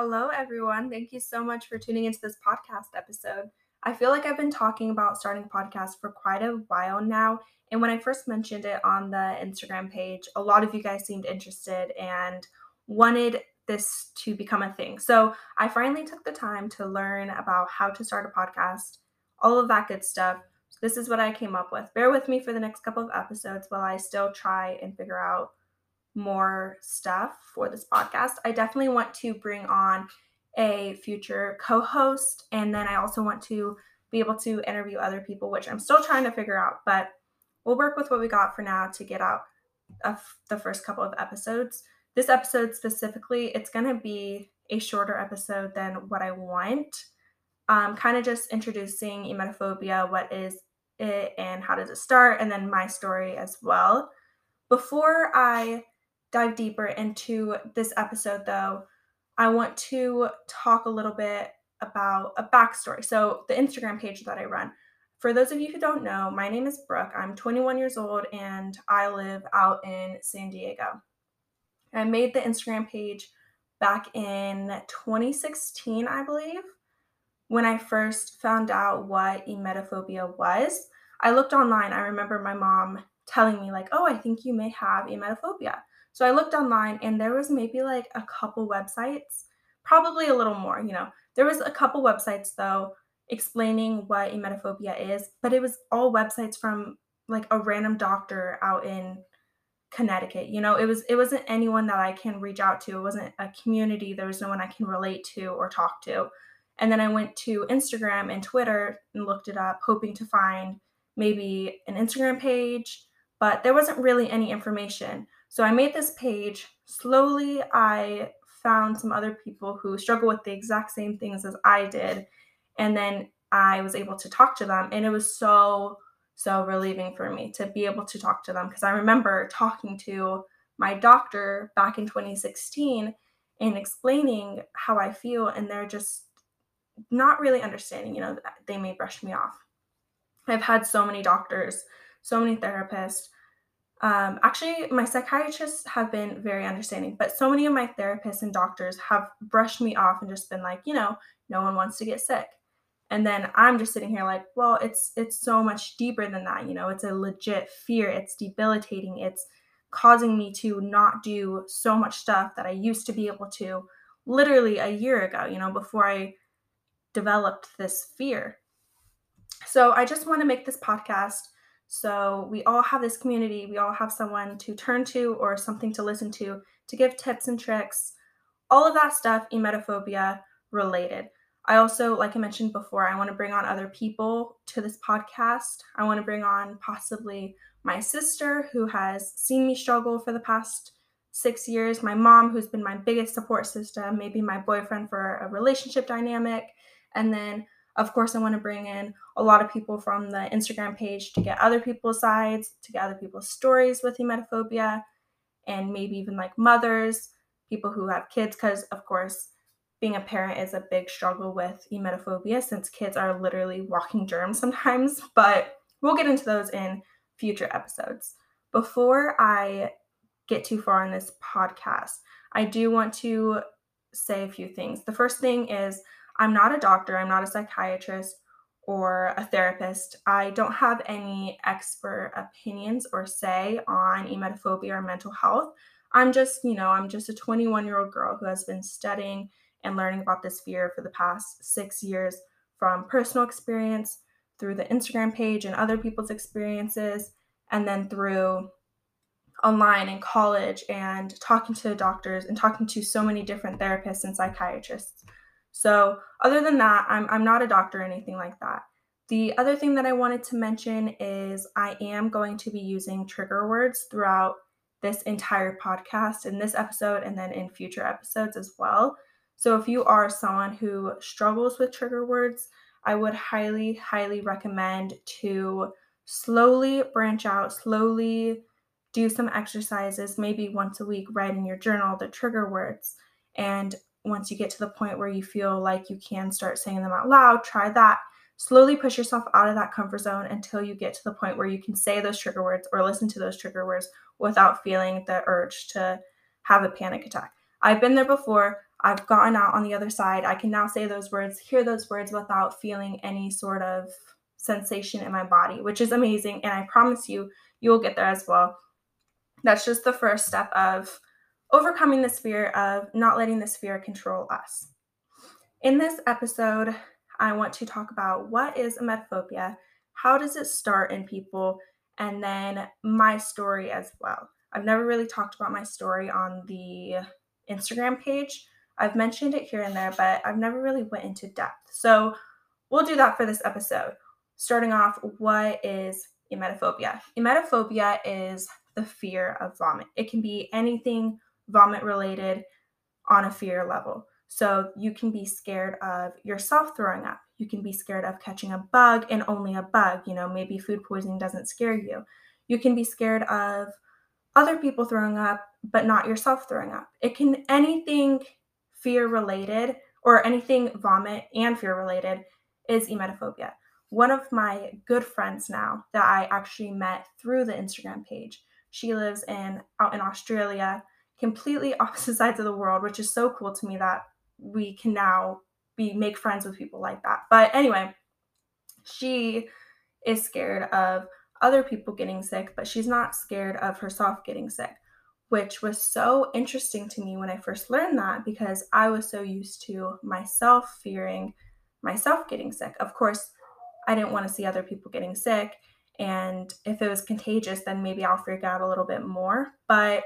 Hello, everyone. Thank you so much for tuning into this podcast episode. I feel like I've been talking about starting a podcast for quite a while now. And when I first mentioned it on the Instagram page, a lot of you guys seemed interested and wanted this to become a thing. So I finally took the time to learn about how to start a podcast, all of that good stuff. This is what I came up with. Bear with me for the next couple of episodes while I still try and figure out more stuff for this podcast. I definitely want to bring on a future co host, and then I also want to be able to interview other people, which I'm still trying to figure out, but we'll work with what we got for now to get out of the first couple of episodes. This episode specifically, it's going to be a shorter episode than what I want. Um, kind of just introducing emetophobia, what is it and how does it start, and then my story as well. Before I dive deeper into this episode, though, I want to talk a little bit about a backstory. So, the Instagram page that I run. For those of you who don't know, my name is Brooke. I'm 21 years old and I live out in San Diego. I made the Instagram page back in 2016, I believe, when I first found out what emetophobia was. I looked online. I remember my mom telling me, like, oh, I think you may have emetophobia. So I looked online and there was maybe like a couple websites, probably a little more, you know. There was a couple websites though explaining what emetophobia is, but it was all websites from like a random doctor out in Connecticut. You know, it was it wasn't anyone that I can reach out to. It wasn't a community. There was no one I can relate to or talk to. And then I went to Instagram and Twitter and looked it up, hoping to find maybe an Instagram page, but there wasn't really any information. So I made this page. Slowly, I found some other people who struggle with the exact same things as I did. And then I was able to talk to them. And it was so, so relieving for me to be able to talk to them because I remember talking to my doctor back in 2016 and explaining how I feel. And they're just not really understanding, you know, they may brush me off. I've had so many doctors, so many therapists um, actually, my psychiatrists have been very understanding, but so many of my therapists and doctors have brushed me off and just been like, you know, no one wants to get sick. And then I'm just sitting here like, well, it's it's so much deeper than that, you know. It's a legit fear. It's debilitating. It's causing me to not do so much stuff that I used to be able to literally a year ago, you know, before I developed this fear. So I just want to make this podcast so we all have this community, we all have someone to turn to or something to listen to to give tips and tricks, all of that stuff, emetophobia related. I also, like I mentioned before, I want to bring on other people to this podcast. I want to bring on possibly my sister who has seen me struggle for the past six years, my mom who's been my biggest support system, maybe my boyfriend for a relationship dynamic, and then of course, I want to bring in a lot of people from the Instagram page to get other people's sides, to get other people's stories with emetophobia, and maybe even like mothers, people who have kids, because of course, being a parent is a big struggle with emetophobia since kids are literally walking germs sometimes, but we'll get into those in future episodes. Before I get too far in this podcast, I do want to say a few things. The first thing is I'm not a doctor, I'm not a psychiatrist or a therapist. I don't have any expert opinions or say on emetophobia or mental health. I'm just, you know, I'm just a 21 year old girl who has been studying and learning about this fear for the past six years from personal experience through the Instagram page and other people's experiences, and then through online in college and talking to doctors and talking to so many different therapists and psychiatrists. So, other than that, I'm, I'm not a doctor or anything like that. The other thing that I wanted to mention is I am going to be using trigger words throughout this entire podcast in this episode and then in future episodes as well. So, if you are someone who struggles with trigger words, I would highly, highly recommend to slowly branch out, slowly do some exercises, maybe once a week, write in your journal the trigger words. And once you get to the point where you feel like you can start saying them out loud, try that. Slowly push yourself out of that comfort zone until you get to the point where you can say those trigger words or listen to those trigger words without feeling the urge to have a panic attack. I've been there before. I've gotten out on the other side. I can now say those words, hear those words without feeling any sort of sensation in my body, which is amazing. And I promise you, you will get there as well. That's just the first step of overcoming this fear of not letting this fear control us. In this episode, I want to talk about what is emetophobia, how does it start in people, and then my story as well. I've never really talked about my story on the Instagram page. I've mentioned it here and there, but I've never really went into depth. So we'll do that for this episode. Starting off, what is emetophobia? Emetophobia is the fear of vomit. It can be anything vomit related on a fear level. So you can be scared of yourself throwing up. You can be scared of catching a bug and only a bug. You know, maybe food poisoning doesn't scare you. You can be scared of other people throwing up, but not yourself throwing up. It can anything fear related or anything vomit and fear related is emetophobia. One of my good friends now that I actually met through the Instagram page, she lives in out in Australia, completely opposite sides of the world, which is so cool to me that we can now be make friends with people like that. But anyway, she is scared of other people getting sick, but she's not scared of herself getting sick, which was so interesting to me when I first learned that because I was so used to myself fearing myself getting sick. Of course, I didn't want to see other people getting sick. And if it was contagious, then maybe I'll freak out a little bit more. But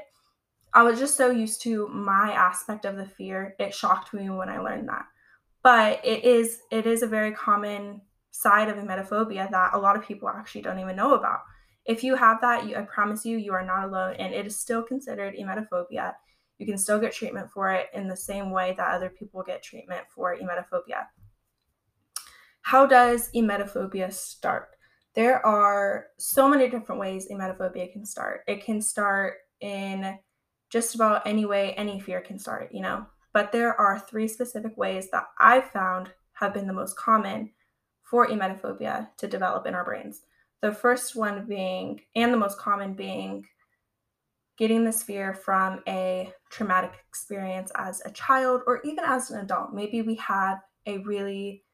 I was just so used to my aspect of the fear. It shocked me when I learned that. But it is it is a very common side of emetophobia that a lot of people actually don't even know about. If you have that, you, I promise you, you are not alone, and it is still considered emetophobia. You can still get treatment for it in the same way that other people get treatment for emetophobia. How does emetophobia start? There are so many different ways emetophobia can start. It can start in just about any way any fear can start, you know. But there are three specific ways that I've found have been the most common for emetophobia to develop in our brains. The first one being, and the most common being, getting this fear from a traumatic experience as a child or even as an adult. Maybe we had a really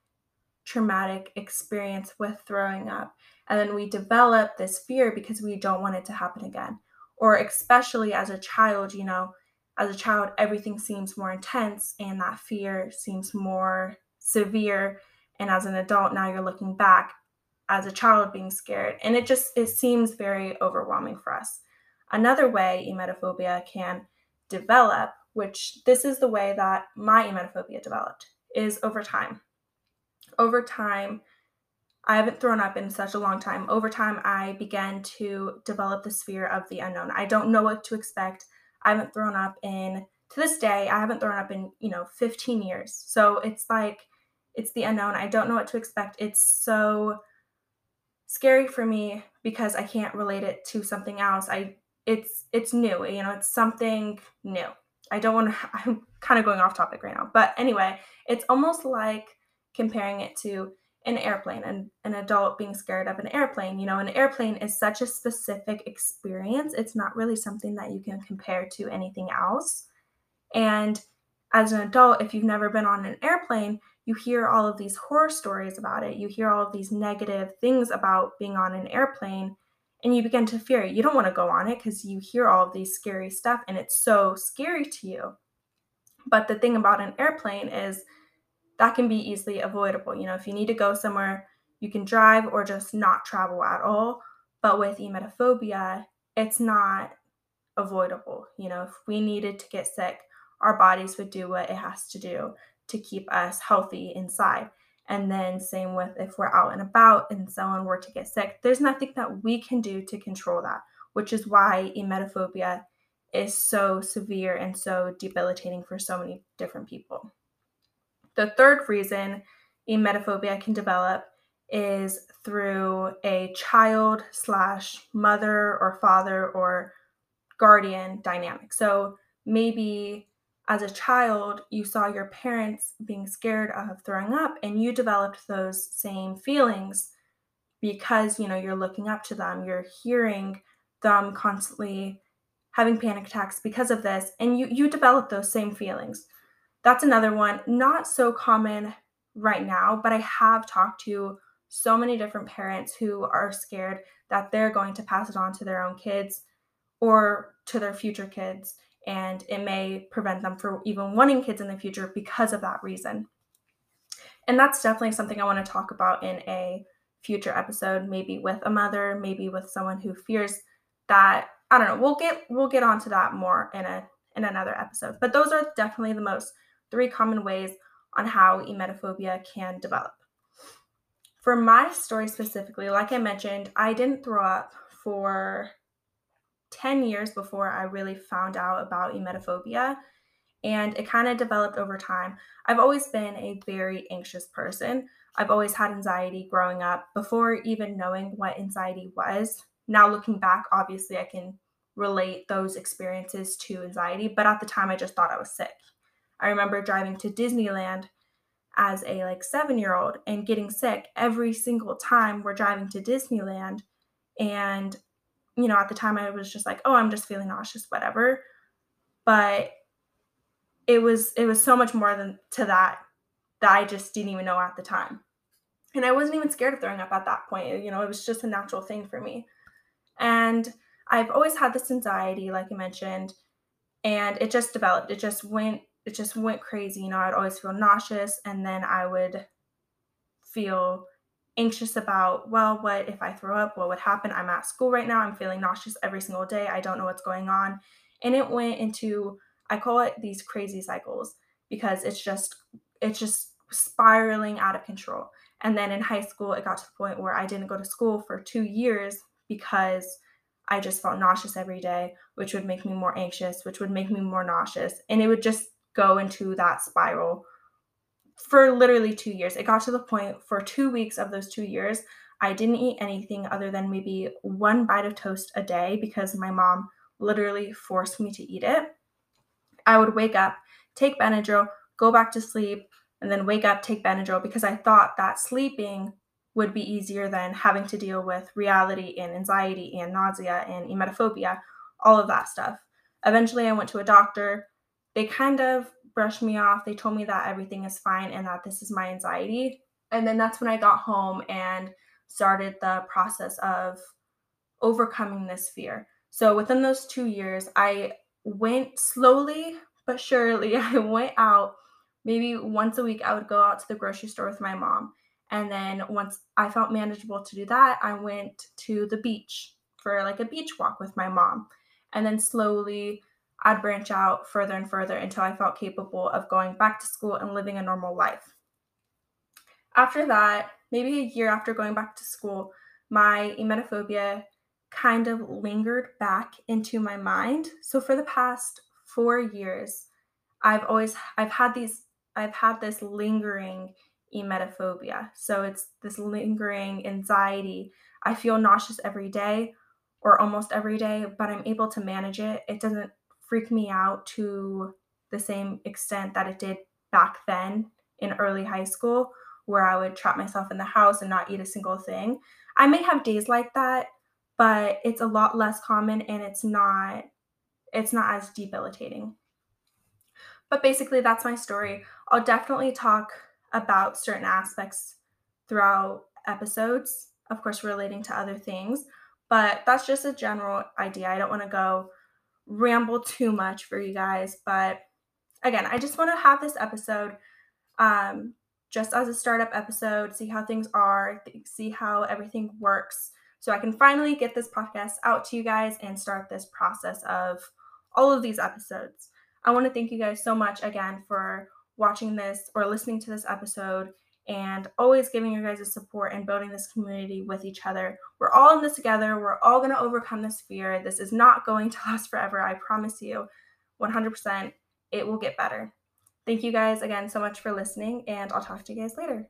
traumatic experience with throwing up, and then we develop this fear because we don't want it to happen again. Or, especially as a child, you know, as a child, everything seems more intense and that fear seems more severe. And as an adult now you're looking back as a child being scared and it just it seems very overwhelming for us. Another way emetophobia can develop which this is the way that my emetophobia developed is over time. Over time i haven't thrown up in such a long time over time i began to develop the fear of the unknown i don't know what to expect i haven't thrown up in to this day i haven't thrown up in you know 15 years so it's like it's the unknown. I don't know what to expect. It's so scary for me because I can't relate it to something else. I it's it's new, you know, it's something new. I don't want to I'm kind of going off topic right now. But anyway, it's almost like comparing it to an airplane and an adult being scared of an airplane. You know, an airplane is such a specific experience. It's not really something that you can compare to anything else. And as an adult, if you've never been on an airplane, you hear all of these horror stories about it. You hear all of these negative things about being on an airplane and you begin to fear. It. You don't want to go on it because you hear all of these scary stuff and it's so scary to you. But the thing about an airplane is that can be easily avoidable. You know, if you need to go somewhere, you can drive or just not travel at all. But with emetophobia, it's not avoidable. You know, if we needed to get sick, our bodies would do what it has to do to keep us healthy inside. And then, same with if we're out and about and someone were to get sick, there's nothing that we can do to control that, which is why emetophobia is so severe and so debilitating for so many different people. The third reason emetophobia can develop is through a child slash mother or father or guardian dynamic. So maybe as a child, you saw your parents being scared of throwing up and you developed those same feelings because, you know, you're looking up to them, you're hearing them constantly having panic attacks because of this and you you develop those same feelings. That's another one, not so common right now, but I have talked to so many different parents who are scared that they're going to pass it on to their own kids or to their future kids and it may prevent them from even wanting kids in the future because of that reason. And that's definitely something I want to talk about in a future episode, maybe with a mother, maybe with someone who fears that I don't know. We'll get we'll get onto that more in a in another episode. But those are definitely the most three common ways on how emetophobia can develop. For my story specifically, like I mentioned, I didn't throw up for 10 years before I really found out about emetophobia. And it kind of developed over time. I've always been a very anxious person. I've always had anxiety growing up before even knowing what anxiety was. Now, looking back, obviously, I can relate those experiences to anxiety, but at the time, I just thought I was sick. I remember driving to Disneyland as a like seven year old and getting sick every single time we're driving to Disneyland. And, you know, at the time I was just like, oh, I'm just feeling nauseous, whatever. But it was it was so much more than to that that I just didn't even know at the time. And I wasn't even scared of throwing up at that point. You know, it was just a natural thing for me. And I've always had this anxiety, like I mentioned, and it just developed. It just went it just went crazy. You know, I'd always feel nauseous and then I would feel anxious about, well, what if I throw up? What would happen? I'm at school right now. I'm feeling nauseous every single day. I don't know what's going on. And it went into, I call it these crazy cycles because it's just, it's just spiraling out of control. And then in high school, it got to the point where I didn't go to school for two years because I just felt nauseous every day, which would make me more anxious, which would make me more nauseous. And it would just go into that spiral for literally two years. It got to the point for two weeks of those two years, I didn't eat anything other than maybe one bite of toast a day because my mom literally forced me to eat it. I would wake up, take Benadryl, go back to sleep, and then wake up, take Benadryl because I thought that sleeping would be easier than having to deal with reality and anxiety and nausea and emetophobia, all of that stuff. Eventually, I went to a doctor they kind of brushed me off. They told me that everything is fine and that this is my anxiety. And then that's when I got home and started the process of overcoming this fear. So within those two years, I went slowly but surely. I went out maybe once a week. I would go out to the grocery store with my mom. And then once I felt manageable to do that, I went to the beach for like a beach walk with my mom. And then slowly I'd branch out further and further until I felt capable of going back to school and living a normal life. After that, maybe a year after going back to school, my emetophobia kind of lingered back into my mind. So for the past 4 years, I've always I've had these I've had this lingering emetophobia. So it's this lingering anxiety. I feel nauseous every day or almost every day, but I'm able to manage it. It doesn't freak me out to the same extent that it did back then in early high school, where I would trap myself in the house and not eat a single thing. I may have days like that, but it's a lot less common and it's not it's not as debilitating. But basically that's my story. I'll definitely talk about certain aspects throughout episodes, of course relating to other things, but that's just a general idea. I don't want to go ramble too much for you guys, but again, I just want to have this episode um, just as a startup episode, see how things are, see how everything works, so I can finally get this podcast out to you guys and start this process of all of these episodes. I want to thank you guys so much again for watching this or listening to this episode and always giving you guys the support and building this community with each other. We're all in this together. We're all going to overcome this fear. This is not going to last forever. I promise you 100% it will get better. Thank you guys again so much for listening, and I'll talk to you guys later.